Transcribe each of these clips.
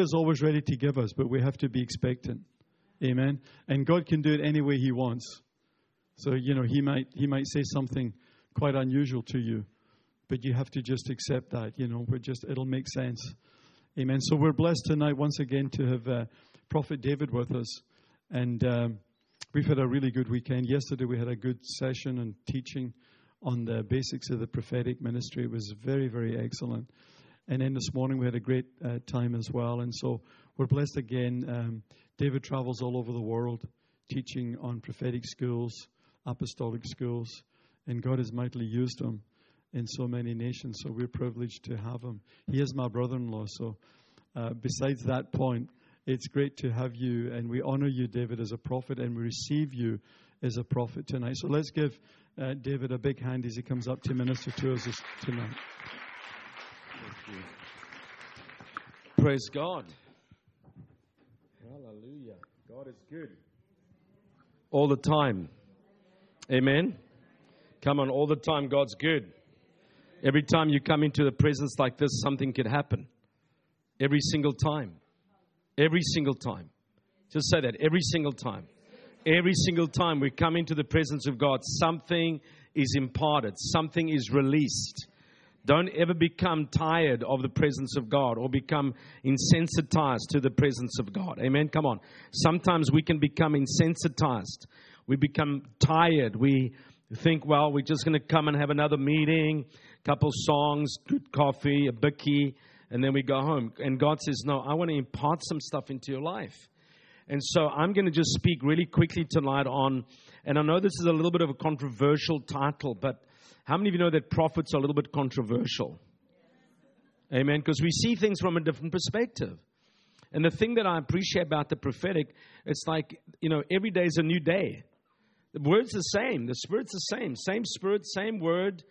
God is always ready to give us, but we have to be expectant. Amen. And God can do it any way He wants. So, you know, He might, he might say something quite unusual to you, but you have to just accept that. You know, we're just, it'll make sense. Amen. So we're blessed tonight once again to have uh, Prophet David with us. And um, we've had a really good weekend. Yesterday we had a good session and teaching on the basics of the prophetic ministry. It was very, very excellent. And then this morning we had a great uh, time as well. And so we're blessed again. Um, David travels all over the world teaching on prophetic schools, apostolic schools, and God has mightily used him in so many nations. So we're privileged to have him. He is my brother in law. So, uh, besides that point, it's great to have you, and we honor you, David, as a prophet, and we receive you as a prophet tonight. So let's give uh, David a big hand as he comes up to minister to us tonight. Praise God. Hallelujah. God is good. All the time. Amen. Come on, all the time, God's good. Every time you come into the presence like this, something could happen. Every single time. Every single time. Just say that. Every single time. Every single time we come into the presence of God, something is imparted, something is released. Don't ever become tired of the presence of God or become insensitized to the presence of God. Amen. Come on. Sometimes we can become insensitized. We become tired. We think, well, we're just going to come and have another meeting, a couple songs, good coffee, a bicky, and then we go home. And God says, no, I want to impart some stuff into your life. And so I'm going to just speak really quickly tonight on, and I know this is a little bit of a controversial title, but how many of you know that prophets are a little bit controversial? Amen. Because we see things from a different perspective. And the thing that I appreciate about the prophetic, it's like, you know, every day is a new day. The word's the same, the spirit's the same. Same spirit, same word.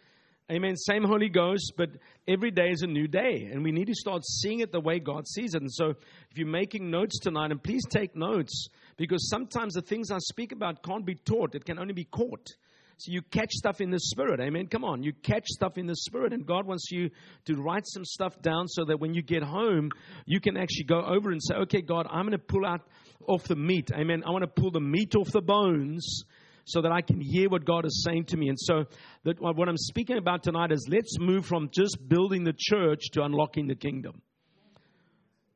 Amen. Same Holy Ghost, but every day is a new day. And we need to start seeing it the way God sees it. And so if you're making notes tonight, and please take notes, because sometimes the things I speak about can't be taught, it can only be caught. So you catch stuff in the spirit. Amen. Come on. You catch stuff in the spirit. And God wants you to write some stuff down so that when you get home, you can actually go over and say, okay, God, I'm going to pull out off the meat. Amen. I want to pull the meat off the bones so that I can hear what God is saying to me. And so, that what I'm speaking about tonight is let's move from just building the church to unlocking the kingdom.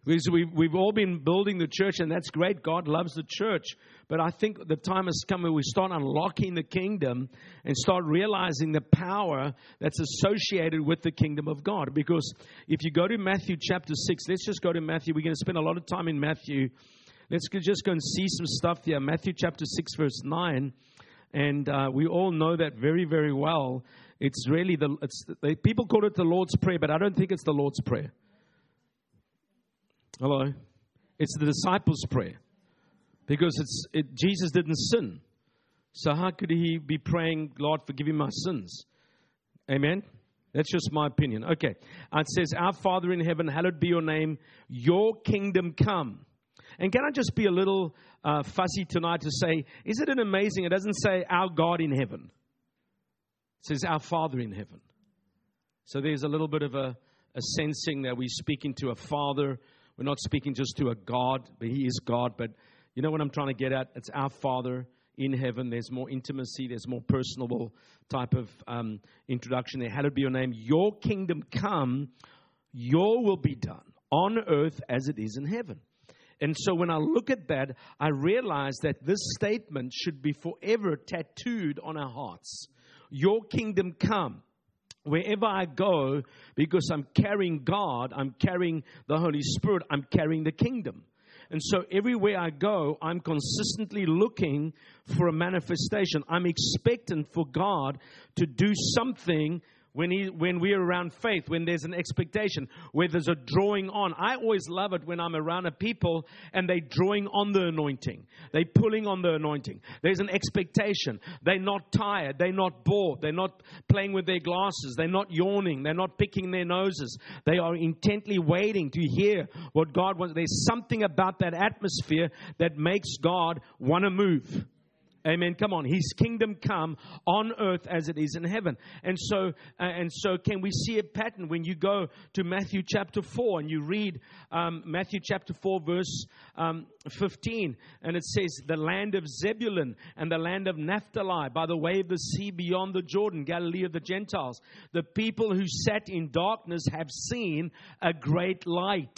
Because we've, we've all been building the church, and that's great. God loves the church. But I think the time has come where we start unlocking the kingdom and start realizing the power that's associated with the kingdom of God. Because if you go to Matthew chapter 6, let's just go to Matthew. We're going to spend a lot of time in Matthew. Let's just go and see some stuff here. Matthew chapter 6, verse 9. And uh, we all know that very, very well. It's really the, it's, the, people call it the Lord's Prayer, but I don't think it's the Lord's Prayer. Hello? It's the disciples' prayer. Because it's, it, Jesus didn't sin. So how could he be praying, Lord, forgive me my sins? Amen? That's just my opinion. Okay. It says, Our Father in heaven, hallowed be your name. Your kingdom come. And can I just be a little uh, fuzzy tonight to say, isn't it amazing? It doesn't say our God in heaven, it says our Father in heaven. So there's a little bit of a, a sensing that we're speaking to a Father we're not speaking just to a God, but He is God. But you know what I'm trying to get at? It's our Father in heaven. There's more intimacy, there's more personable type of um, introduction there. Hallowed be your name. Your kingdom come, your will be done on earth as it is in heaven. And so when I look at that, I realize that this statement should be forever tattooed on our hearts. Your kingdom come wherever I go, because I'm carrying God, I'm carrying the Holy Spirit, I'm carrying the kingdom. And so everywhere I go, I'm consistently looking for a manifestation. I'm expectant for God to do something when, he, when we're around faith, when there's an expectation, where there's a drawing on. I always love it when I'm around a people and they're drawing on the anointing. They're pulling on the anointing. There's an expectation. They're not tired. They're not bored. They're not playing with their glasses. They're not yawning. They're not picking their noses. They are intently waiting to hear what God wants. There's something about that atmosphere that makes God want to move. Amen. Come on. His kingdom come on earth as it is in heaven. And so, uh, and so can we see a pattern when you go to Matthew chapter 4 and you read um, Matthew chapter 4 verse um, 15 and it says the land of Zebulun and the land of Naphtali by the way of the sea beyond the Jordan, Galilee of the Gentiles. The people who sat in darkness have seen a great light.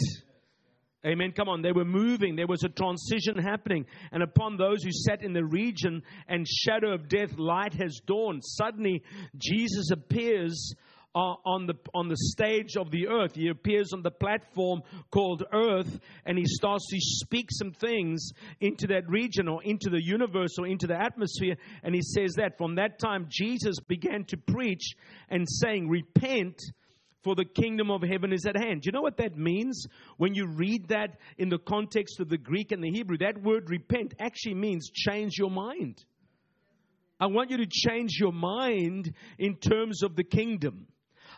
Amen. Come on. They were moving. There was a transition happening. And upon those who sat in the region and shadow of death, light has dawned. Suddenly, Jesus appears uh, on the, on the stage of the earth. He appears on the platform called earth and he starts to speak some things into that region or into the universe or into the atmosphere. And he says that from that time, Jesus began to preach and saying, Repent for the kingdom of heaven is at hand. Do you know what that means? When you read that in the context of the Greek and the Hebrew, that word repent actually means change your mind. I want you to change your mind in terms of the kingdom.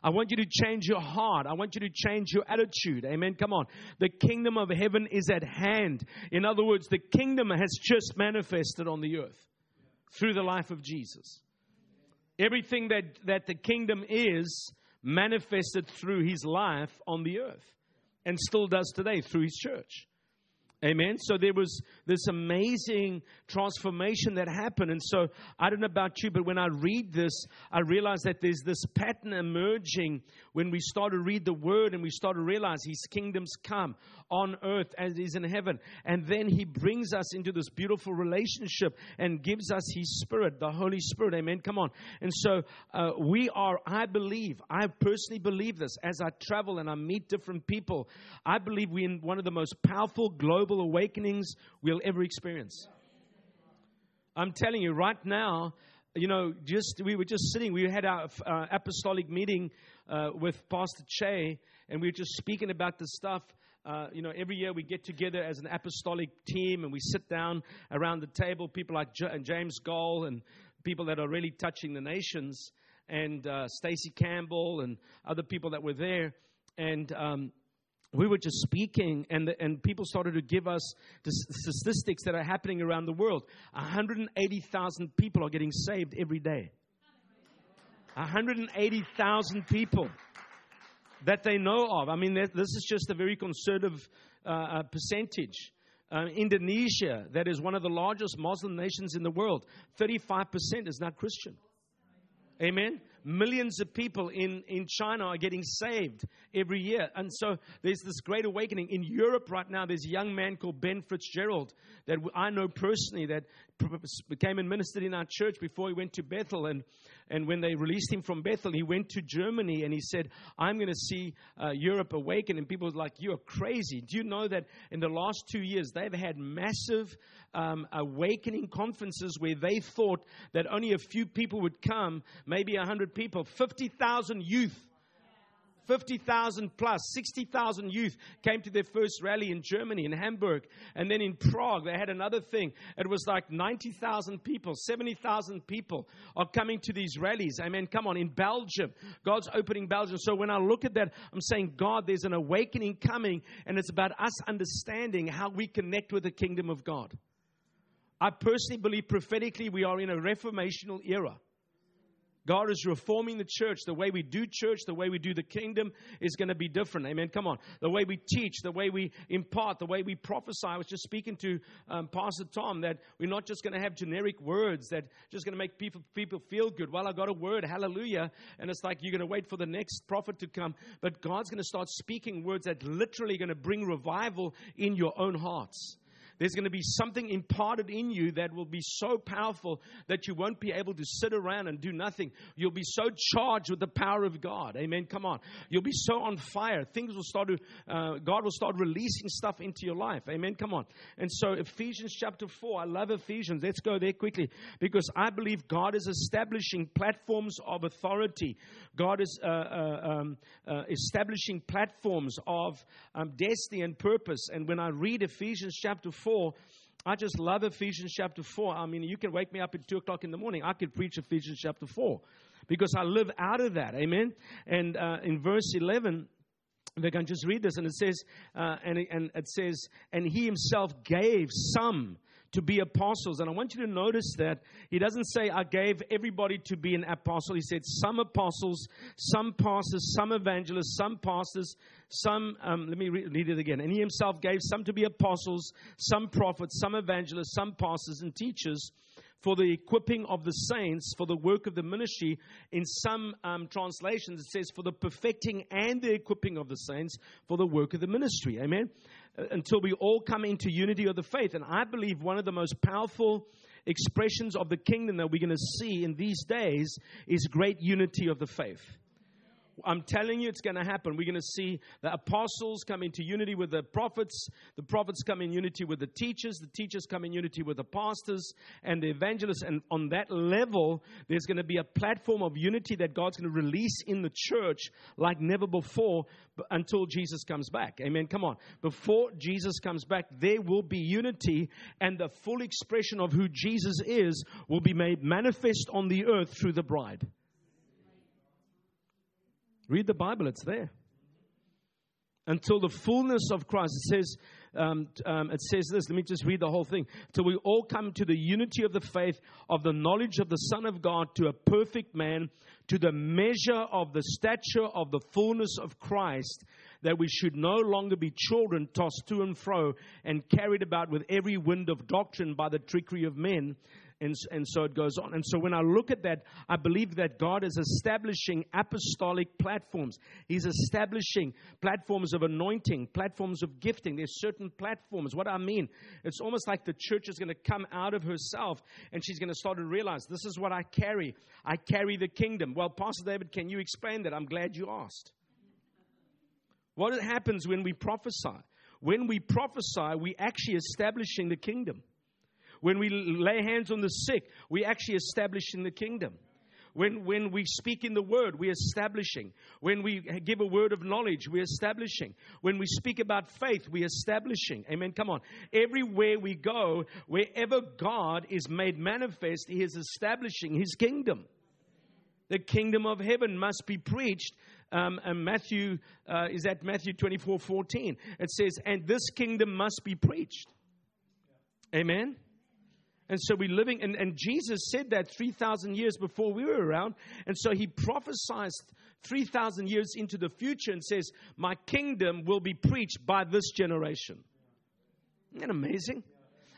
I want you to change your heart. I want you to change your attitude. Amen. Come on. The kingdom of heaven is at hand. In other words, the kingdom has just manifested on the earth through the life of Jesus. Everything that, that the kingdom is manifested through his life on the earth and still does today through his church. Amen. So there was this amazing transformation that happened. And so I don't know about you, but when I read this, I realize that there's this pattern emerging when we start to read the word and we start to realize his kingdoms come on earth as it is in heaven. And then he brings us into this beautiful relationship and gives us his spirit, the Holy Spirit. Amen. Come on. And so uh, we are, I believe, I personally believe this as I travel and I meet different people. I believe we're in one of the most powerful global global awakenings we'll ever experience. I'm telling you right now, you know, just we were just sitting. We had our uh, apostolic meeting uh, with Pastor Che, and we were just speaking about this stuff. Uh, you know, every year we get together as an apostolic team, and we sit down around the table. People like J- James Goll and people that are really touching the nations, and uh, Stacey Campbell and other people that were there, and. Um, we were just speaking, and, and people started to give us the statistics that are happening around the world. 180,000 people are getting saved every day. 180,000 people that they know of. I mean, this is just a very conservative uh, uh, percentage. Uh, Indonesia, that is one of the largest Muslim nations in the world, 35% is not Christian. Amen millions of people in, in China are getting saved every year. And so there's this great awakening. In Europe right now, there's a young man called Ben Fitzgerald that I know personally that became and ministered in our church before he went to Bethel. And, and when they released him from Bethel, he went to Germany and he said, I'm going to see uh, Europe awaken. And people were like, You're crazy. Do you know that in the last two years, they've had massive um, awakening conferences where they thought that only a few people would come, maybe 100 people, 50,000 youth 50,000 plus, 60,000 youth came to their first rally in Germany, in Hamburg. And then in Prague, they had another thing. It was like 90,000 people, 70,000 people are coming to these rallies. Amen. Come on. In Belgium, God's opening Belgium. So when I look at that, I'm saying, God, there's an awakening coming, and it's about us understanding how we connect with the kingdom of God. I personally believe prophetically we are in a reformational era. God is reforming the church. The way we do church, the way we do the kingdom is going to be different. Amen. Come on. The way we teach, the way we impart, the way we prophesy. I was just speaking to um, Pastor Tom that we're not just going to have generic words that just going to make people people feel good. Well, I got a word, hallelujah, and it's like you're going to wait for the next prophet to come, but God's going to start speaking words that literally going to bring revival in your own hearts. There's going to be something imparted in you that will be so powerful that you won't be able to sit around and do nothing. You'll be so charged with the power of God. Amen. Come on. You'll be so on fire. Things will start to, uh, God will start releasing stuff into your life. Amen. Come on. And so, Ephesians chapter 4, I love Ephesians. Let's go there quickly because I believe God is establishing platforms of authority. God is uh, uh, um, uh, establishing platforms of um, destiny and purpose. And when I read Ephesians chapter 4, 4. I just love Ephesians chapter 4. I mean, you can wake me up at 2 o'clock in the morning. I could preach Ephesians chapter 4 because I live out of that. Amen. And uh, in verse 11, we can just read this, and it says, uh, and, and it says, and he himself gave some to be apostles. And I want you to notice that he doesn't say, I gave everybody to be an apostle. He said, some apostles, some pastors, some evangelists, some pastors, some, um, let me read it again. And he himself gave some to be apostles, some prophets, some evangelists, some pastors and teachers for the equipping of the saints, for the work of the ministry. In some um, translations, it says for the perfecting and the equipping of the saints for the work of the ministry. Amen. Until we all come into unity of the faith. And I believe one of the most powerful expressions of the kingdom that we're going to see in these days is great unity of the faith. I'm telling you, it's going to happen. We're going to see the apostles come into unity with the prophets, the prophets come in unity with the teachers, the teachers come in unity with the pastors and the evangelists. And on that level, there's going to be a platform of unity that God's going to release in the church like never before until Jesus comes back. Amen. Come on. Before Jesus comes back, there will be unity, and the full expression of who Jesus is will be made manifest on the earth through the bride. Read the Bible, it's there. Until the fullness of Christ, it says, um, um, it says this. Let me just read the whole thing. Till we all come to the unity of the faith, of the knowledge of the Son of God, to a perfect man, to the measure of the stature of the fullness of Christ, that we should no longer be children tossed to and fro and carried about with every wind of doctrine by the trickery of men and, and so it goes on. And so when I look at that, I believe that God is establishing apostolic platforms. He's establishing platforms of anointing, platforms of gifting. There's certain platforms. What I mean, it's almost like the church is going to come out of herself and she's going to start to realize this is what I carry. I carry the kingdom. Well, Pastor David, can you explain that? I'm glad you asked. What happens when we prophesy? When we prophesy, we actually establishing the kingdom. When we lay hands on the sick, we actually establishing the kingdom. When, when we speak in the word, we're establishing. When we give a word of knowledge, we're establishing. When we speak about faith, we're establishing. Amen. Come on. Everywhere we go, wherever God is made manifest, He is establishing His kingdom. The kingdom of heaven must be preached. Um, and Matthew uh, is at Matthew 24 14. It says, And this kingdom must be preached. Amen. And so we're living, and, and Jesus said that 3,000 years before we were around. And so he prophesied 3,000 years into the future and says, My kingdom will be preached by this generation. Isn't that amazing?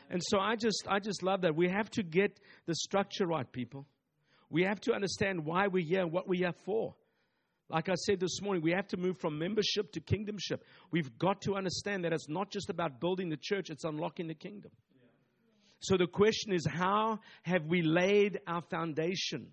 And so I just, I just love that. We have to get the structure right, people. We have to understand why we're here and what we're here for. Like I said this morning, we have to move from membership to kingdomship. We've got to understand that it's not just about building the church, it's unlocking the kingdom. So the question is, how have we laid our foundation?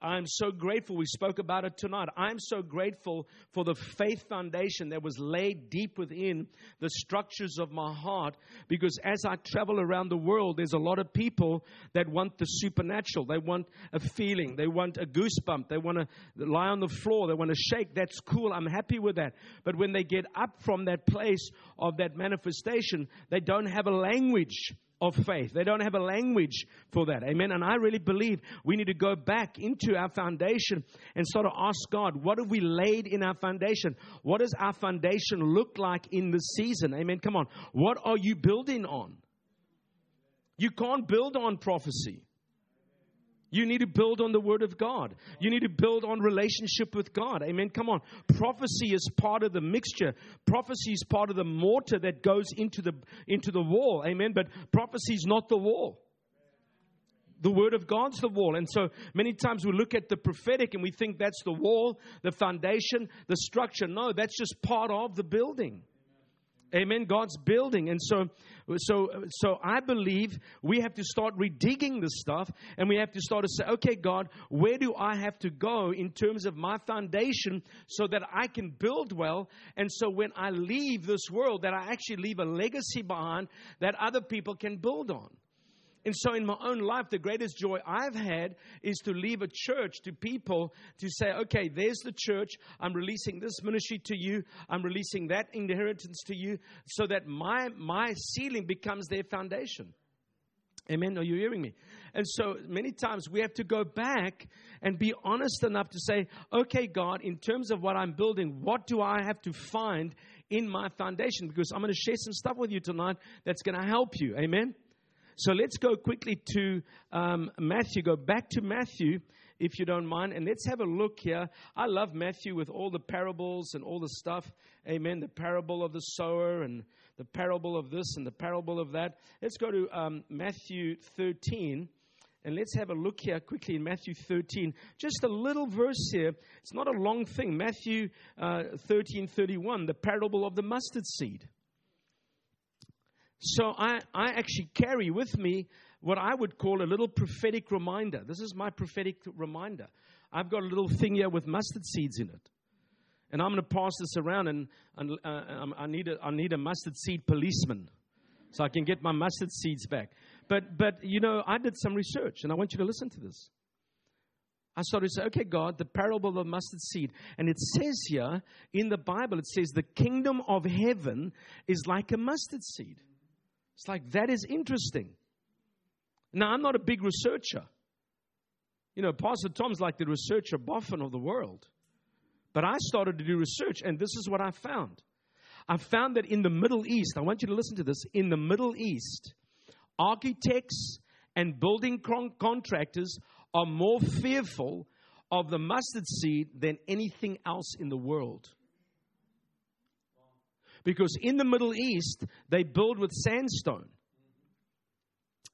I'm so grateful. We spoke about it tonight. I'm so grateful for the faith foundation that was laid deep within the structures of my heart because as I travel around the world, there's a lot of people that want the supernatural. They want a feeling. They want a goosebump. They want to lie on the floor. They want to shake. That's cool. I'm happy with that. But when they get up from that place of that manifestation, they don't have a language of faith. They don't have a language for that. Amen. And I really believe we need to go back into our foundation and sort of ask God, what have we laid in our foundation? What does our foundation look like in this season? Amen. Come on. What are you building on? You can't build on prophecy. You need to build on the Word of God. You need to build on relationship with God. Amen. Come on. Prophecy is part of the mixture. Prophecy is part of the mortar that goes into the, into the wall. Amen. But prophecy is not the wall. The Word of God's the wall. And so many times we look at the prophetic and we think that's the wall, the foundation, the structure. No, that's just part of the building. Amen. God's building. And so, so, so I believe we have to start redigging the stuff and we have to start to say, okay, God, where do I have to go in terms of my foundation so that I can build well? And so when I leave this world, that I actually leave a legacy behind that other people can build on. And so, in my own life, the greatest joy I've had is to leave a church to people to say, okay, there's the church. I'm releasing this ministry to you. I'm releasing that inheritance to you so that my, my ceiling becomes their foundation. Amen. Are you hearing me? And so many times we have to go back and be honest enough to say, okay, God, in terms of what I'm building, what do I have to find in my foundation because I'm going to share some stuff with you tonight that's going to help you. Amen. So let's go quickly to um, Matthew. Go back to Matthew, if you don't mind, and let's have a look here. I love Matthew with all the parables and all the stuff. Amen. The parable of the sower and the parable of this and the parable of that. Let's go to um, Matthew 13. And let's have a look here quickly in Matthew 13. Just a little verse here. It's not a long thing. Matthew uh, 13 31, the parable of the mustard seed. So I, I actually carry with me what I would call a little prophetic reminder. This is my prophetic reminder. I've got a little thing here with mustard seeds in it. And I'm going to pass this around, and, and uh, um, I, need a, I need a mustard seed policeman so I can get my mustard seeds back. But, but, you know, I did some research, and I want you to listen to this. I started to say, okay, God, the parable of the mustard seed. And it says here in the Bible, it says, the kingdom of heaven is like a mustard seed. It's like, that is interesting. Now, I'm not a big researcher. You know, Pastor Tom's like the researcher boffin of the world. But I started to do research, and this is what I found. I found that in the Middle East, I want you to listen to this, in the Middle East, architects and building con- contractors are more fearful of the mustard seed than anything else in the world. Because in the Middle East, they build with sandstone.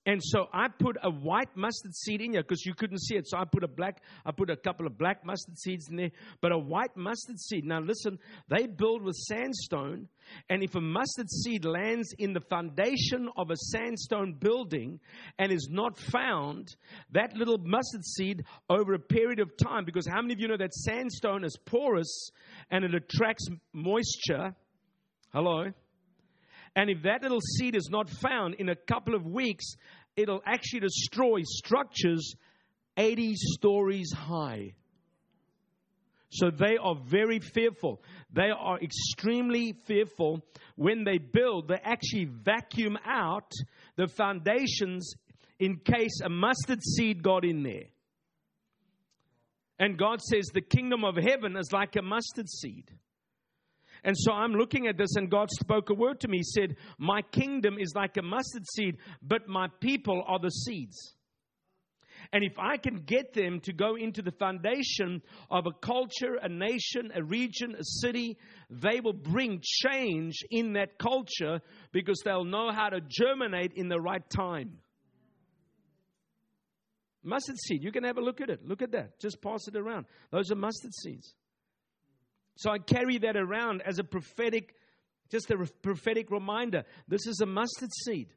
And so I put a white mustard seed in here because you couldn't see it. So I put a black, I put a couple of black mustard seeds in there, but a white mustard seed. Now listen, they build with sandstone, and if a mustard seed lands in the foundation of a sandstone building and is not found, that little mustard seed over a period of time, because how many of you know that sandstone is porous and it attracts moisture? Hello? And if that little seed is not found in a couple of weeks, it'll actually destroy structures 80 stories high. So they are very fearful. They are extremely fearful. When they build, they actually vacuum out the foundations in case a mustard seed got in there. And God says the kingdom of heaven is like a mustard seed. And so I'm looking at this, and God spoke a word to me. He said, My kingdom is like a mustard seed, but my people are the seeds. And if I can get them to go into the foundation of a culture, a nation, a region, a city, they will bring change in that culture because they'll know how to germinate in the right time. Mustard seed, you can have a look at it. Look at that. Just pass it around. Those are mustard seeds. So I carry that around as a prophetic, just a prophetic reminder. This is a mustard seed.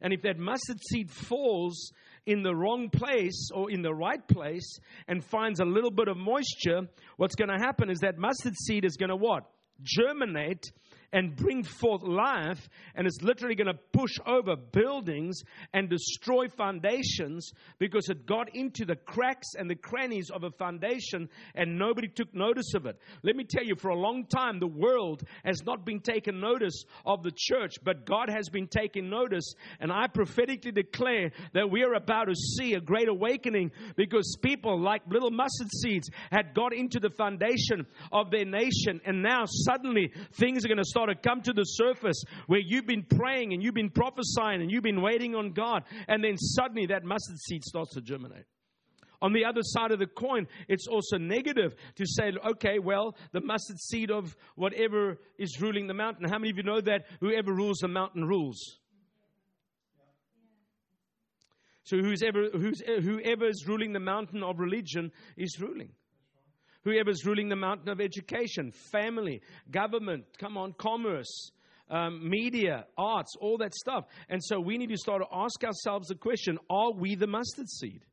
And if that mustard seed falls in the wrong place or in the right place and finds a little bit of moisture, what's going to happen is that mustard seed is going to what? Germinate and bring forth life, and it's literally going to push over buildings and destroy foundations because it got into the cracks and the crannies of a foundation and nobody took notice of it. Let me tell you, for a long time, the world has not been taking notice of the church, but God has been taking notice, and I prophetically declare that we are about to see a great awakening because people, like little mustard seeds, had got into the foundation of their nation, and now suddenly things are going to start start to come to the surface where you've been praying and you've been prophesying and you've been waiting on God, and then suddenly that mustard seed starts to germinate. On the other side of the coin, it's also negative to say, okay, well, the mustard seed of whatever is ruling the mountain. How many of you know that whoever rules the mountain rules? So whoever, whoever is ruling the mountain of religion is ruling whoever's ruling the mountain of education, family, government, come on, commerce, um, media, arts, all that stuff. And so we need to start to ask ourselves the question are we the mustard seed?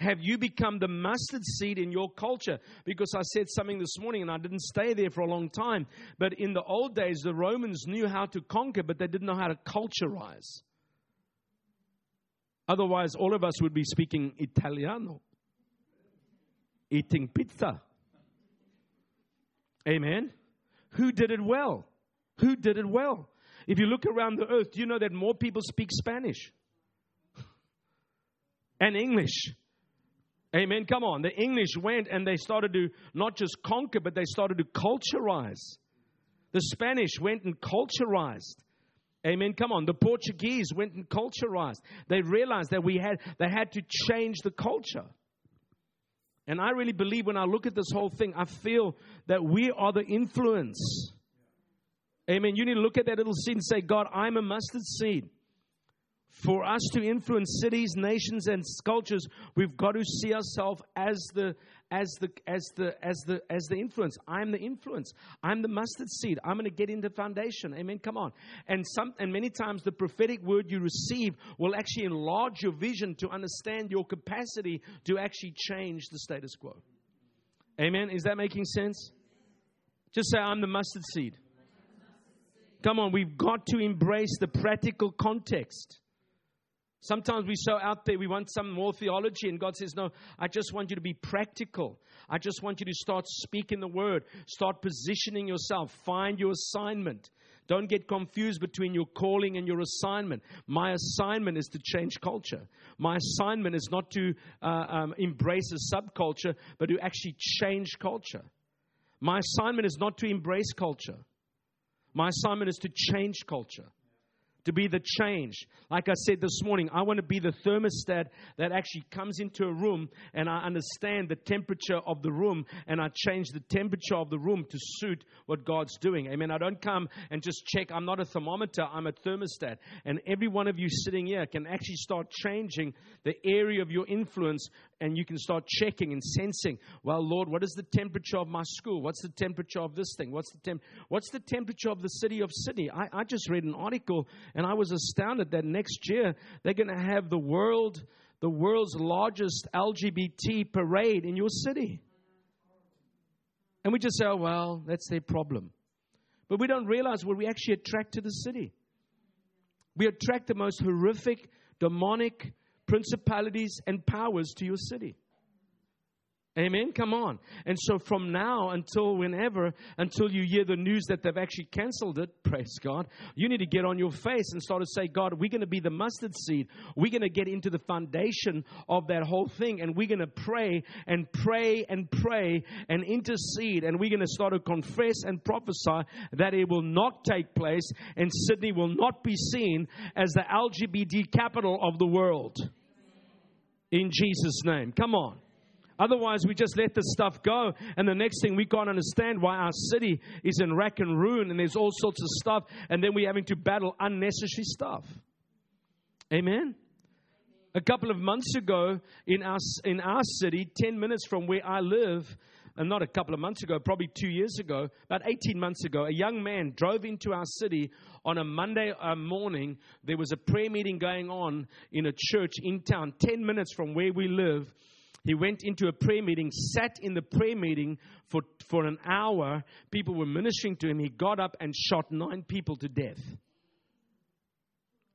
Have you become the mustard seed in your culture? Because I said something this morning and I didn't stay there for a long time. But in the old days, the Romans knew how to conquer, but they didn't know how to culturize. Otherwise, all of us would be speaking Italiano, eating pizza. Amen. Who did it well? Who did it well? If you look around the earth, do you know that more people speak Spanish and English? Amen. Come on. The English went and they started to not just conquer, but they started to culturize. The Spanish went and culturized. Amen. Come on. The Portuguese went and culturized. They realized that we had they had to change the culture. And I really believe when I look at this whole thing, I feel that we are the influence. Amen. You need to look at that little seed and say, God, I'm a mustard seed. For us to influence cities, nations, and cultures, we've got to see ourselves as the as the as the as the as the influence. I'm the influence. I'm the mustard seed. I'm going to get into foundation. Amen. Come on. And some and many times the prophetic word you receive will actually enlarge your vision to understand your capacity to actually change the status quo. Amen. Is that making sense? Just say I'm the mustard seed. Come on, we've got to embrace the practical context. Sometimes we're so out there, we want some more theology, and God says, No, I just want you to be practical. I just want you to start speaking the word, start positioning yourself, find your assignment. Don't get confused between your calling and your assignment. My assignment is to change culture. My assignment is not to uh, um, embrace a subculture, but to actually change culture. My assignment is not to embrace culture. My assignment is to change culture to be the change. Like I said this morning, I want to be the thermostat that actually comes into a room and I understand the temperature of the room and I change the temperature of the room to suit what God's doing. Amen. I don't come and just check. I'm not a thermometer, I'm a thermostat. And every one of you sitting here can actually start changing the area of your influence and you can start checking and sensing, well, Lord, what is the temperature of my school? What's the temperature of this thing? What's the, temp- what's the temperature of the city of Sydney? I, I just read an article and I was astounded that next year they're going to have the world, the world's largest LGBT parade in your city. And we just say, oh, well, that's their problem. But we don't realize what we actually attract to the city. We attract the most horrific, demonic principalities and powers to your city. Amen. Come on. And so from now until whenever, until you hear the news that they've actually canceled it, praise God, you need to get on your face and start to say, God, we're going to be the mustard seed. We're going to get into the foundation of that whole thing and we're going to pray and pray and pray and intercede and we're going to start to confess and prophesy that it will not take place and Sydney will not be seen as the LGBT capital of the world. In Jesus' name. Come on. Otherwise, we just let the stuff go, and the next thing we can't understand why our city is in rack and ruin, and there's all sorts of stuff, and then we're having to battle unnecessary stuff. Amen. A couple of months ago in our, in our city, 10 minutes from where I live, and not a couple of months ago, probably two years ago, about 18 months ago, a young man drove into our city on a Monday uh, morning. There was a prayer meeting going on in a church in town, 10 minutes from where we live. He went into a prayer meeting, sat in the prayer meeting for, for an hour. People were ministering to him. He got up and shot nine people to death.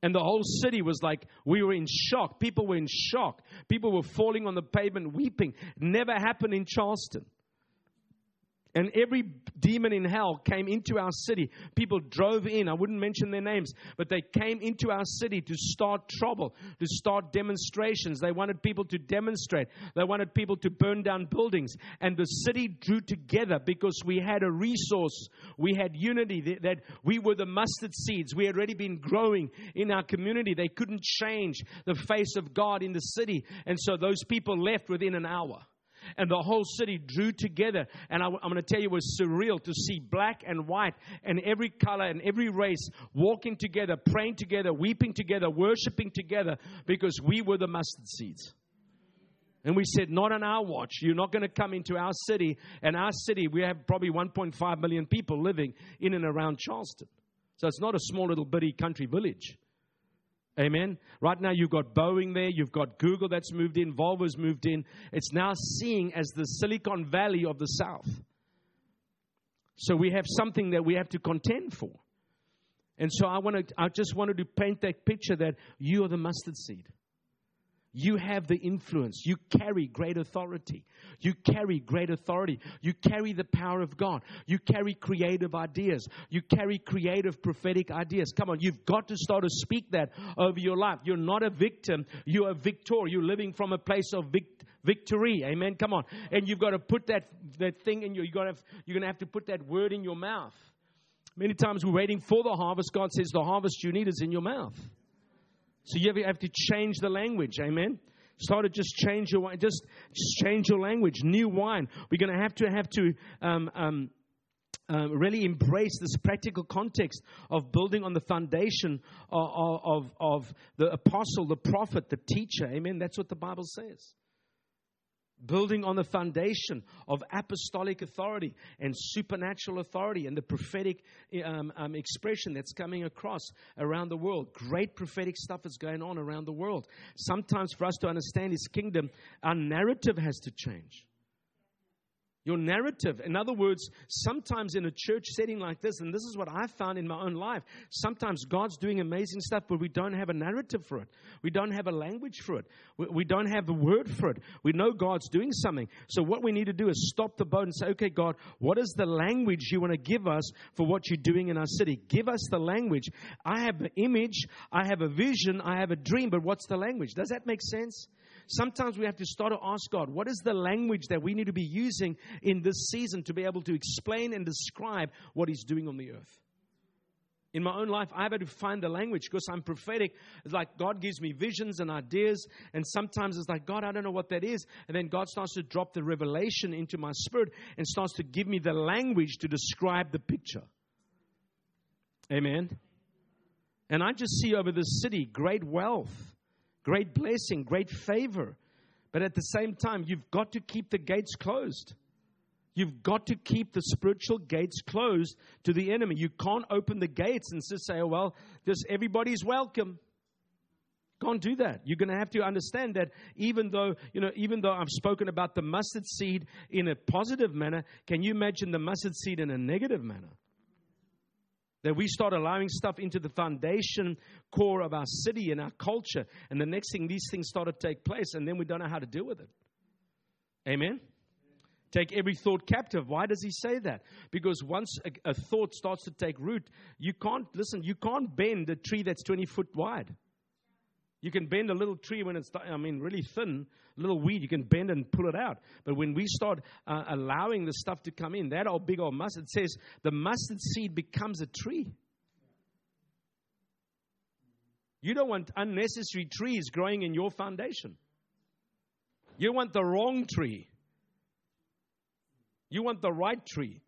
And the whole city was like, we were in shock. People were in shock. People were falling on the pavement weeping. Never happened in Charleston. And every demon in hell came into our city. People drove in. I wouldn't mention their names, but they came into our city to start trouble, to start demonstrations. They wanted people to demonstrate. They wanted people to burn down buildings. And the city drew together because we had a resource. We had unity, that we were the mustard seeds. We had already been growing in our community. They couldn't change the face of God in the city. And so those people left within an hour and the whole city drew together. And I, am going to tell you, it was surreal to see black and white and every color and every race walking together, praying together, weeping together, worshiping together because we were the mustard seeds. And we said, not on our watch. You're not going to come into our city. And our city, we have probably 1.5 million people living in and around Charleston. So it's not a small little bitty country village. Amen. Right now, you've got Boeing there, you've got Google that's moved in, Volvo's moved in. It's now seen as the Silicon Valley of the South. So we have something that we have to contend for. And so I, want to, I just wanted to paint that picture that you are the mustard seed. You have the influence. You carry great authority. You carry great authority. You carry the power of God. You carry creative ideas. You carry creative prophetic ideas. Come on, you've got to start to speak that over your life. You're not a victim, you're a victor. You're living from a place of vic- victory. Amen. Come on. And you've got to put that, that thing in you. You've got to have, you're going to have to put that word in your mouth. Many times we're waiting for the harvest. God says the harvest you need is in your mouth. So you have to change the language. Amen. Start to just change your just, just change your language. New wine. We're going to have to have to um, um, uh, really embrace this practical context of building on the foundation of, of, of the apostle, the prophet, the teacher. Amen. That's what the Bible says building on the foundation of apostolic authority and supernatural authority and the prophetic um, um, expression that's coming across around the world. Great prophetic stuff is going on around the world. Sometimes, for us to understand His kingdom, our narrative has to change. Your narrative. In other words, sometimes in a church setting like this, and this is what I've found in my own life, sometimes God's doing amazing stuff, but we don't have a narrative for it. We don't have a language for it. We don't have a word for it. We know God's doing something. So, what we need to do is stop the boat and say, okay, God, what is the language you want to give us for what you're doing in our city? Give us the language. I have an image, I have a vision, I have a dream, but what's the language? Does that make sense? Sometimes we have to start to ask God, what is the language that we need to be using in this season to be able to explain and describe what He's doing on the earth? In my own life, I've had to find the language because I'm prophetic. It's like God gives me visions and ideas, and sometimes it's like, God, I don't know what that is. And then God starts to drop the revelation into my spirit and starts to give me the language to describe the picture. Amen. And I just see over this city great wealth great blessing, great favor. But at the same time, you've got to keep the gates closed. You've got to keep the spiritual gates closed to the enemy. You can't open the gates and just say, oh, well, just everybody's welcome. Can't do that. You're going to have to understand that even though, you know, even though I've spoken about the mustard seed in a positive manner, can you imagine the mustard seed in a negative manner? That we start allowing stuff into the foundation core of our city and our culture. And the next thing, these things start to take place, and then we don't know how to deal with it. Amen? Take every thought captive. Why does he say that? Because once a, a thought starts to take root, you can't, listen, you can't bend a tree that's 20 foot wide. You can bend a little tree when it's, I mean, really thin, little weed. You can bend and pull it out. But when we start uh, allowing the stuff to come in, that old big old mustard says the mustard seed becomes a tree. You don't want unnecessary trees growing in your foundation. You want the wrong tree. You want the right tree.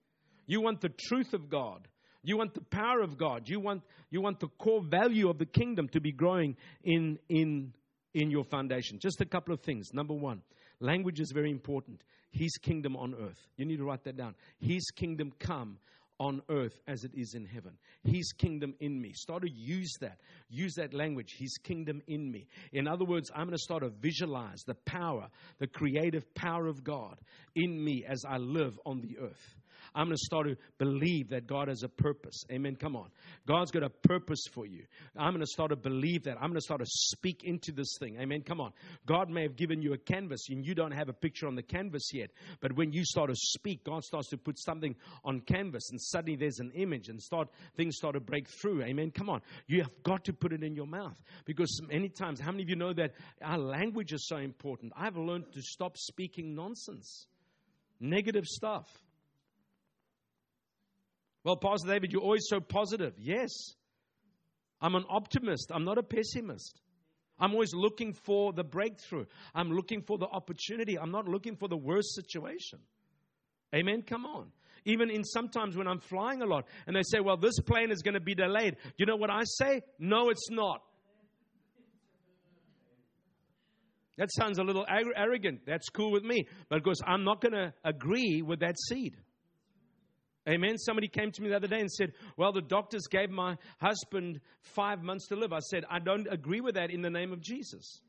You want the truth of God. You want the power of God. You want, you want the core value of the kingdom to be growing in, in, in your foundation. Just a couple of things. Number one, language is very important. His kingdom on earth. You need to write that down. His kingdom come on earth as it is in heaven. His kingdom in me. Start to use that. Use that language. His kingdom in me. In other words, I'm going to start to visualize the power, the creative power of God in me as I live on the earth. I'm going to start to believe that God has a purpose. Amen. Come on. God's got a purpose for you. I'm going to start to believe that. I'm going to start to speak into this thing. Amen. Come on. God may have given you a canvas and you don't have a picture on the canvas yet. But when you start to speak, God starts to put something on canvas and suddenly there's an image and start things start to break through. Amen. Come on. You have got to put it in your mouth because many times, how many of you know that our language is so important? I've learned to stop speaking nonsense, negative stuff. Well, Pastor David, you're always so positive. Yes. I'm an optimist. I'm not a pessimist. I'm always looking for the breakthrough. I'm looking for the opportunity. I'm not looking for the worst situation. Amen. Come on. Even in sometimes when I'm flying a lot and they say, well, this plane is going to be delayed. You know what I say? No, it's not. That sounds a little arrogant. That's cool with me. But of course, I'm not going to agree with that seed. Amen. Somebody came to me the other day and said, Well, the doctors gave my husband five months to live. I said, I don't agree with that in the name of Jesus.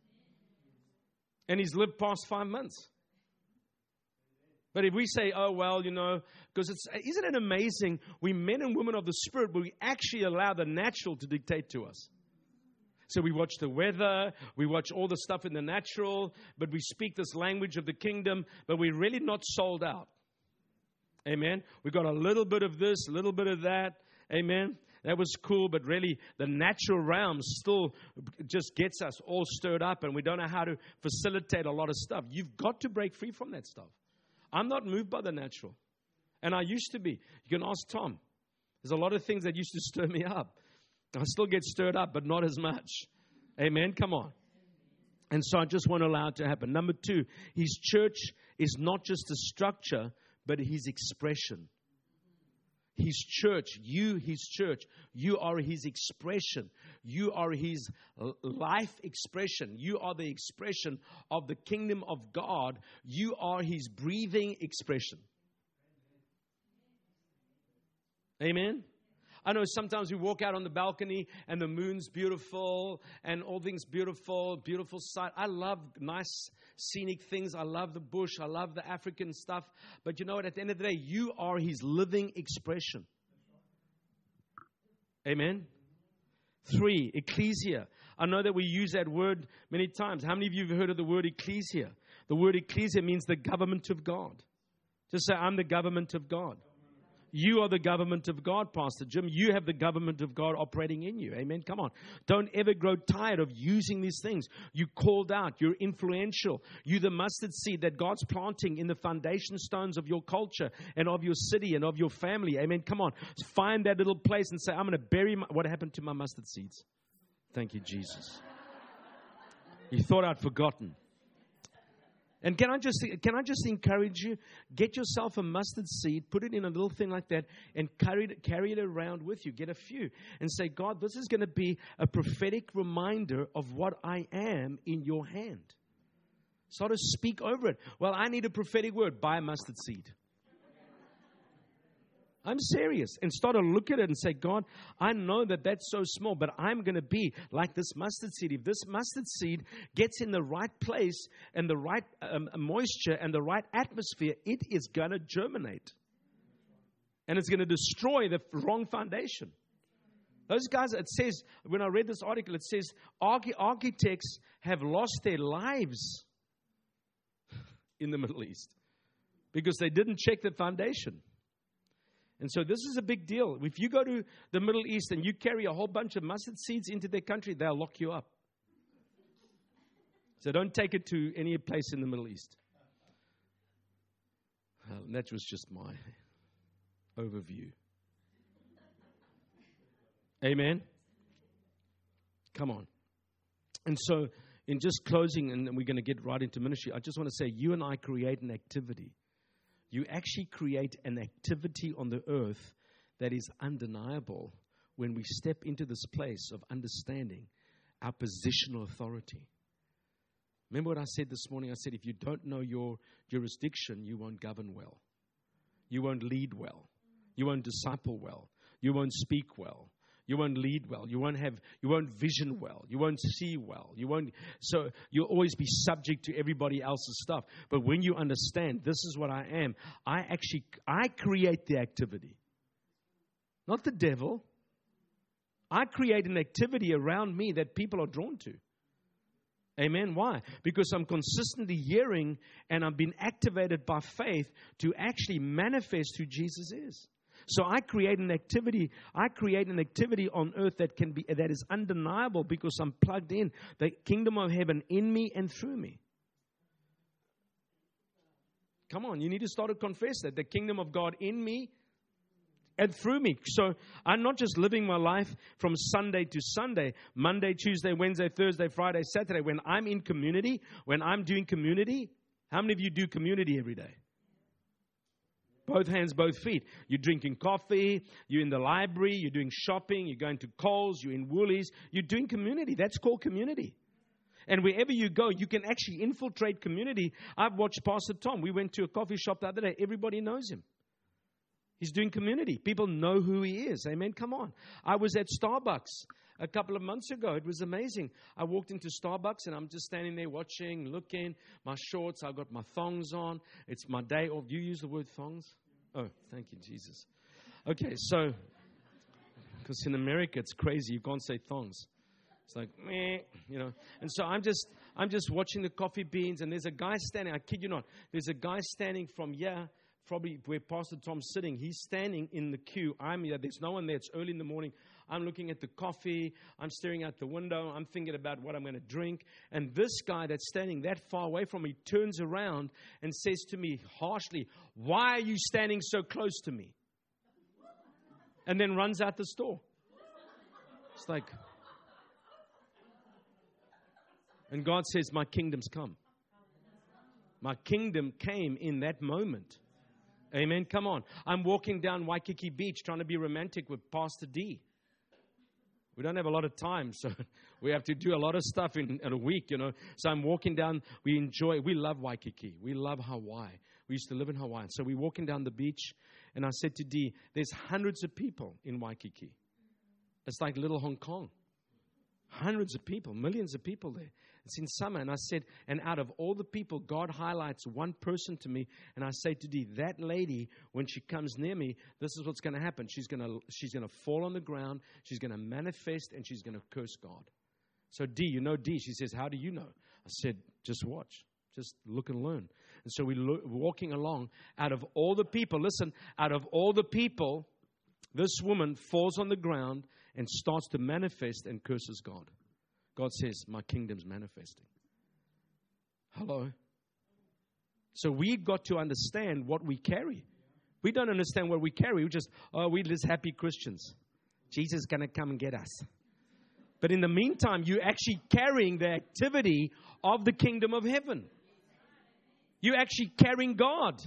And he's lived past five months. But if we say, oh, well, you know, because it's, isn't it amazing? We men and women of the Spirit, but we actually allow the natural to dictate to us. So we watch the weather, we watch all the stuff in the natural, but we speak this language of the kingdom, but we're really not sold out. Amen. We got a little bit of this, a little bit of that. Amen. That was cool, but really the natural realm still just gets us all stirred up, and we don't know how to facilitate a lot of stuff. You've got to break free from that stuff. I'm not moved by the natural, and I used to be. You can ask Tom. There's a lot of things that used to stir me up. I still get stirred up, but not as much. Amen. Come on. And so I just want to allow it to happen. Number two, his church is not just a structure, but his expression. His church, you, his church, you are his expression. You are his life expression. You are the expression of the kingdom of God. You are his breathing expression. Amen. I know sometimes we walk out on the balcony and the moon's beautiful and all things beautiful, beautiful sight. I love nice scenic things. I love the bush. I love the African stuff. But you know what? At the end of the day, you are his living expression. Amen. Three, ecclesia. I know that we use that word many times. How many of you have heard of the word ecclesia? The word ecclesia means the government of God. Just say, I'm the government of God. You are the government of God, Pastor Jim. You have the government of God operating in you. Amen. Come on. Don't ever grow tired of using these things. You called out. You're influential. You're the mustard seed that God's planting in the foundation stones of your culture and of your city and of your family. Amen. Come on. Find that little place and say, I'm going to bury my, what happened to my mustard seeds. Thank you, Jesus. You thought I'd forgotten. And can I just can I just encourage you? Get yourself a mustard seed, put it in a little thing like that, and carry it, carry it around with you. Get a few and say, God, this is going to be a prophetic reminder of what I am in your hand. Sort of speak over it. Well, I need a prophetic word. Buy a mustard seed. I'm serious. And start to look at it and say, God, I know that that's so small, but I'm going to be like this mustard seed. If this mustard seed gets in the right place and the right um, moisture and the right atmosphere, it is going to germinate. And it's going to destroy the wrong foundation. Those guys, it says, when I read this article, it says architects have lost their lives in the Middle East because they didn't check the foundation. And so this is a big deal. If you go to the Middle East and you carry a whole bunch of mustard seeds into their country, they'll lock you up. So don't take it to any place in the Middle East. Well, that was just my overview. Amen. Come on. And so, in just closing, and we're going to get right into ministry, I just want to say you and I create an activity you actually create an activity on the earth that is undeniable when we step into this place of understanding our positional authority. Remember what I said this morning? I said, if you don't know your jurisdiction, you won't govern well. You won't lead well. You won't disciple well. You won't speak well. You won't lead well. You won't have, you won't vision hmm. well. You won't see well. You won't, so you'll always be subject to everybody else's stuff. But when you understand this is what I am, I actually, I create the activity. Not the devil. I create an activity around me that people are drawn to. Amen. Why? Because I'm consistently hearing and I'm being activated by faith to actually manifest who Jesus is. So I create an activity. I create an activity on earth that can be that is undeniable because I'm plugged in the kingdom of heaven in me and through me. Come on, you need to start to confess that the kingdom of God in me and through me. So I'm not just living my life from Sunday to Sunday, Monday, Tuesday, Wednesday, Thursday, Friday, Saturday. When I'm in community, when I'm doing community, how many of you do community every day? Both hands, both feet. You're drinking coffee, you're in the library, you're doing shopping, you're going to Coles, you're in Woolies, you're doing community. That's called community. And wherever you go, you can actually infiltrate community. I've watched Pastor Tom. We went to a coffee shop the other day. Everybody knows him. He's doing community. People know who he is. Amen. Come on. I was at Starbucks a couple of months ago. It was amazing. I walked into Starbucks and I'm just standing there watching, looking. My shorts, I've got my thongs on. It's my day off. Do you use the word thongs? Oh, thank you, Jesus. Okay, so, because in America it's crazy. You can't say thongs. It's like, meh, you know. And so I'm just, I'm just watching the coffee beans, and there's a guy standing. I kid you not. There's a guy standing from here probably where Pastor Tom's sitting. He's standing in the queue. I'm here. There's no one there. It's early in the morning. I'm looking at the coffee. I'm staring out the window. I'm thinking about what I'm going to drink. And this guy that's standing that far away from me turns around and says to me harshly, Why are you standing so close to me? and then runs out the store. It's like, and God says, My kingdom's come. My kingdom came in that moment. Amen. Come on. I'm walking down Waikiki Beach trying to be romantic with Pastor Dee. We don't have a lot of time, so we have to do a lot of stuff in, in, a week, you know. So I'm walking down. We enjoy, we love Waikiki. We love Hawaii. We used to live in Hawaii. So we're walking down the beach, and I said to Dee, there's hundreds of people in Waikiki. It's like little Hong Kong. Hundreds of people, millions of people there. It's in summer. And I said, and out of all the people, God highlights one person to me. And I say to Dee, that lady, when she comes near me, this is what's going to happen. She's going to she's going to fall on the ground. She's going to manifest and she's going to curse God. So Dee, you know Dee. She says, how do you know? I said, just watch. Just look and learn. And so we're lo- walking along. Out of all the people, listen, out of all the people, this woman falls on the ground and starts to manifest and curses God. God says, My kingdom's manifesting. Hello? So we've got to understand what we carry. We don't understand what we carry. We just, oh, we're just happy Christians. Jesus is going to come and get us. But in the meantime, you're actually carrying the activity of the kingdom of heaven. You're actually carrying God.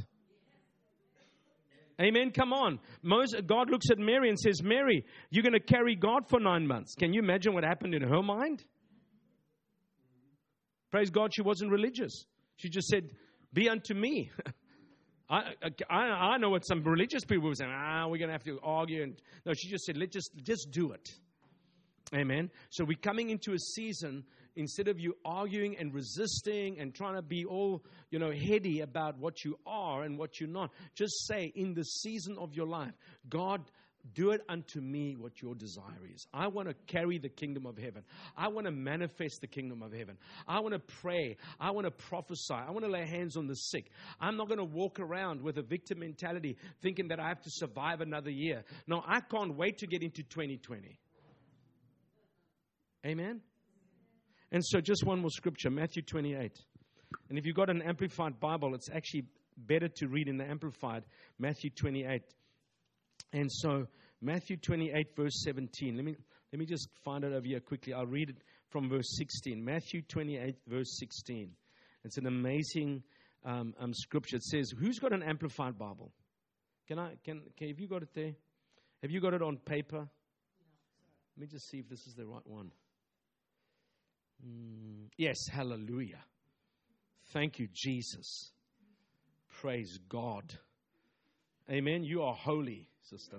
Amen. Come on. Moses, God looks at Mary and says, Mary, you're going to carry God for nine months. Can you imagine what happened in her mind? Praise God, she wasn't religious. She just said, Be unto me. I, I, I know what some religious people were saying, ah, we're going to have to argue. And, no, she just said, Let just, just do it. Amen. So we're coming into a season, instead of you arguing and resisting and trying to be all, you know, heady about what you are and what you're not, just say, in the season of your life, God do it unto me what your desire is. I want to carry the kingdom of heaven. I want to manifest the kingdom of heaven. I want to pray. I want to prophesy. I want to lay hands on the sick. I'm not going to walk around with a victim mentality thinking that I have to survive another year. No, I can't wait to get into 2020. Amen? And so, just one more scripture Matthew 28. And if you've got an amplified Bible, it's actually better to read in the amplified Matthew 28. And so, Matthew 28, verse 17. Let me, let me just find it over here quickly. I'll read it from verse 16. Matthew 28, verse 16. It's an amazing um, um, scripture. It says, Who's got an amplified Bible? Can I, can, can, have you got it there? Have you got it on paper? Let me just see if this is the right one. Mm, yes, hallelujah. Thank you, Jesus. Praise God. Amen. You are holy sister.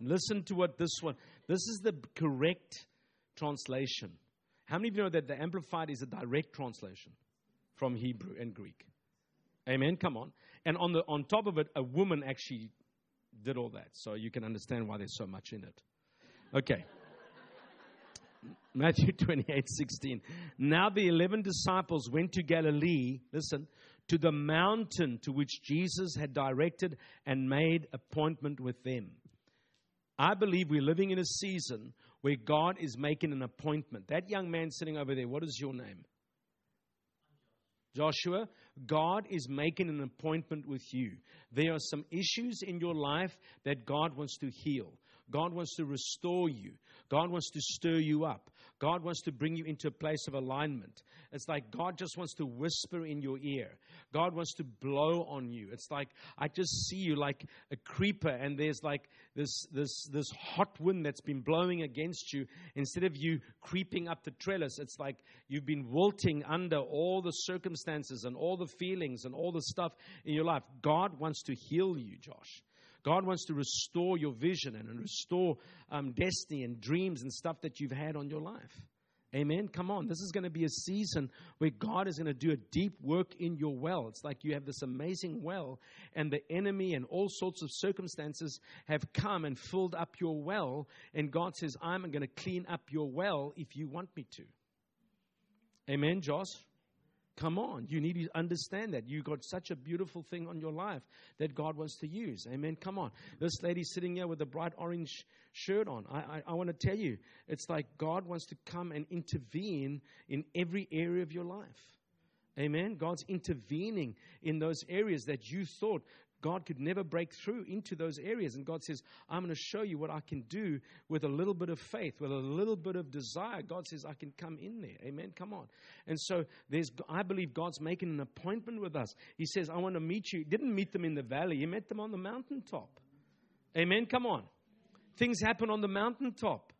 Listen to what this one, this is the correct translation. How many of you know that the Amplified is a direct translation from Hebrew and Greek? Amen. Come on. And on, the, on top of it, a woman actually did all that. So you can understand why there's so much in it. Okay. Matthew 28 16. Now the 11 disciples went to Galilee, listen, to the mountain to which Jesus had directed and made appointment with them. I believe we're living in a season where God is making an appointment. That young man sitting over there, what is your name? Joshua, God is making an appointment with you. There are some issues in your life that God wants to heal. God wants to restore you. God wants to stir you up. God wants to bring you into a place of alignment. It's like God just wants to whisper in your ear. God wants to blow on you. It's like I just see you like a creeper and there's like this this this hot wind that's been blowing against you instead of you creeping up the trellis. It's like you've been wilting under all the circumstances and all the feelings and all the stuff in your life. God wants to heal you, Josh. God wants to restore your vision and restore um, destiny and dreams and stuff that you've had on your life. Amen. Come on. This is going to be a season where God is going to do a deep work in your well. It's like you have this amazing well, and the enemy and all sorts of circumstances have come and filled up your well. And God says, I'm going to clean up your well if you want me to. Amen, Josh? Come on, you need to understand that. You've got such a beautiful thing on your life that God wants to use. Amen. Come on. This lady sitting here with a bright orange shirt on, I, I, I want to tell you, it's like God wants to come and intervene in every area of your life. Amen. God's intervening in those areas that you thought God could never break through into those areas. And God says, I'm going to show you what I can do with a little bit of faith, with a little bit of desire. God says, I can come in there. Amen. Come on. And so there's, I believe God's making an appointment with us. He says, I want to meet you. He didn't meet them in the valley, He met them on the mountaintop. Amen. Come on. Things happen on the mountaintop.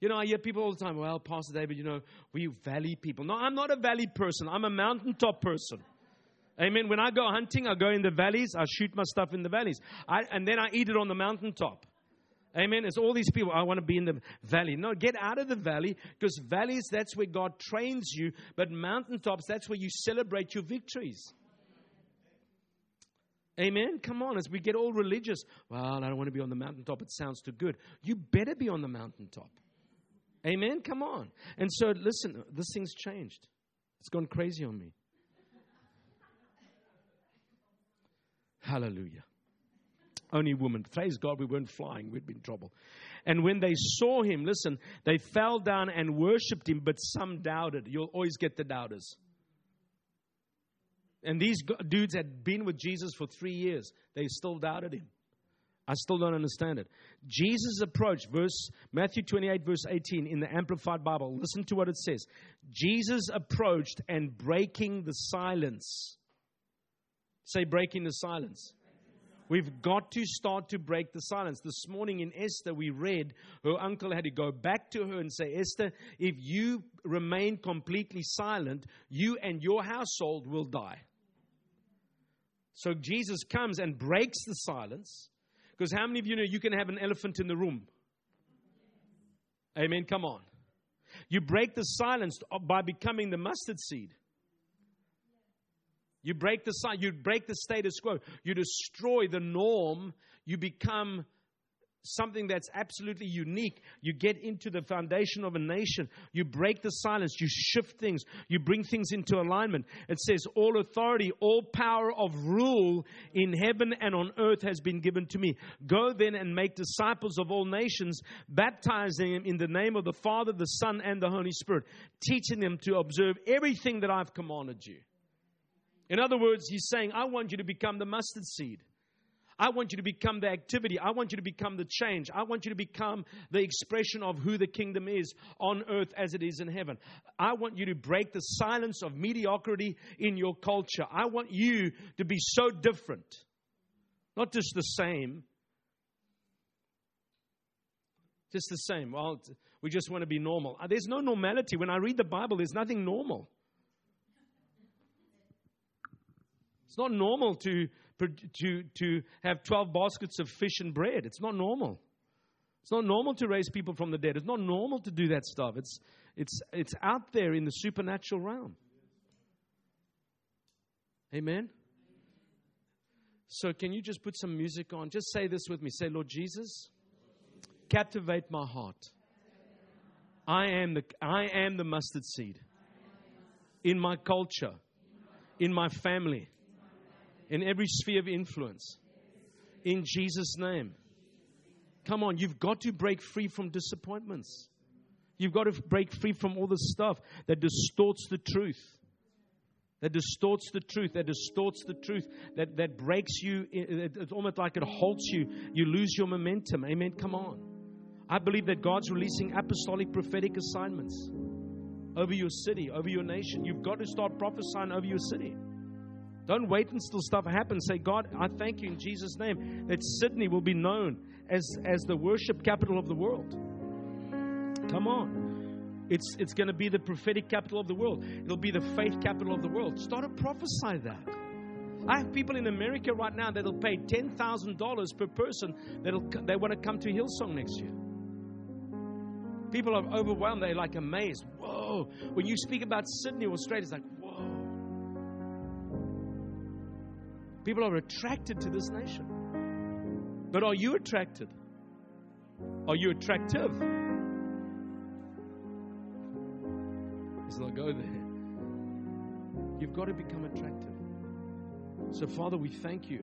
You know, I hear people all the time, well, Pastor David, you know, we valley people. No, I'm not a valley person. I'm a mountaintop person. Amen. When I go hunting, I go in the valleys. I shoot my stuff in the valleys. I, and then I eat it on the mountaintop. Amen. It's all these people, I want to be in the valley. No, get out of the valley because valleys, that's where God trains you. But mountaintops, that's where you celebrate your victories. Amen. Come on, as we get all religious. Well, I don't want to be on the mountaintop. It sounds too good. You better be on the mountaintop. Amen. Come on. And so, listen, this thing's changed. It's gone crazy on me. Hallelujah. Only woman. Praise God, we weren't flying. We'd been in trouble. And when they saw him, listen, they fell down and worshiped him, but some doubted. You'll always get the doubters. And these dudes had been with Jesus for three years. They still doubted him. I still don't understand it. Jesus' approach, verse Matthew 28, verse 18 in the Amplified Bible. Listen to what it says. Jesus approached and breaking the silence. Say, breaking the silence. We've got to start to break the silence. This morning in Esther, we read her uncle had to go back to her and say, Esther, if you remain completely silent, you and your household will die. So Jesus comes and breaks the silence. Because how many of you know you can have an elephant in the room? Amen. Come on. You break the silence by becoming the mustard seed. You break the you break the status quo. You destroy the norm. You become something that's absolutely unique. You get into the foundation of a nation. You break the silence. You shift things. You bring things into alignment. It says, All authority, all power of rule in heaven and on earth has been given to me. Go then and make disciples of all nations, baptizing them in the name of the Father, the Son, and the Holy Spirit, teaching them to observe everything that I've commanded you. In other words, he's saying, I want you to become the mustard seed. I want you to become the activity. I want you to become the change. I want you to become the expression of who the kingdom is on earth as it is in heaven. I want you to break the silence of mediocrity in your culture. I want you to be so different, not just the same. Just the same. Well, we just want to be normal. Uh, there's no normality. When I read the Bible, there's nothing normal. It's not normal to, to, to have 12 baskets of fish and bread. It's not normal. It's not normal to raise people from the dead. It's not normal to do that stuff. It's, it's, it's out there in the supernatural realm. Amen? So, can you just put some music on? Just say this with me. Say, Lord Jesus, captivate my heart. I am the, I am the mustard seed in my culture, in my family in every sphere of influence. In Jesus' name. Come on, you've got to break free from disappointments. You've got to break free from all the stuff that distorts the truth. That distorts the truth, that distorts the truth, that, that breaks you. It's almost like it halts you. You lose your momentum. Amen. Come on. I believe that God's releasing apostolic prophetic assignments over your city, over your nation. You've got to start prophesying over your city. Don't wait until stuff happens. Say, God, I thank you in Jesus' name that Sydney will be known as, as the worship capital of the world. Come on. It's, it's going to be the prophetic capital of the world. It'll be the faith capital of the world. Start to prophesy that. I have people in America right now that'll pay $10,000 per person that'll, they want to come to Hillsong next year. People are overwhelmed. They're like amazed. Whoa. When you speak about Sydney, Australia, it's like, People are attracted to this nation. But are you attracted? Are you attractive? Let's not go there. You've got to become attractive. So, Father, we thank you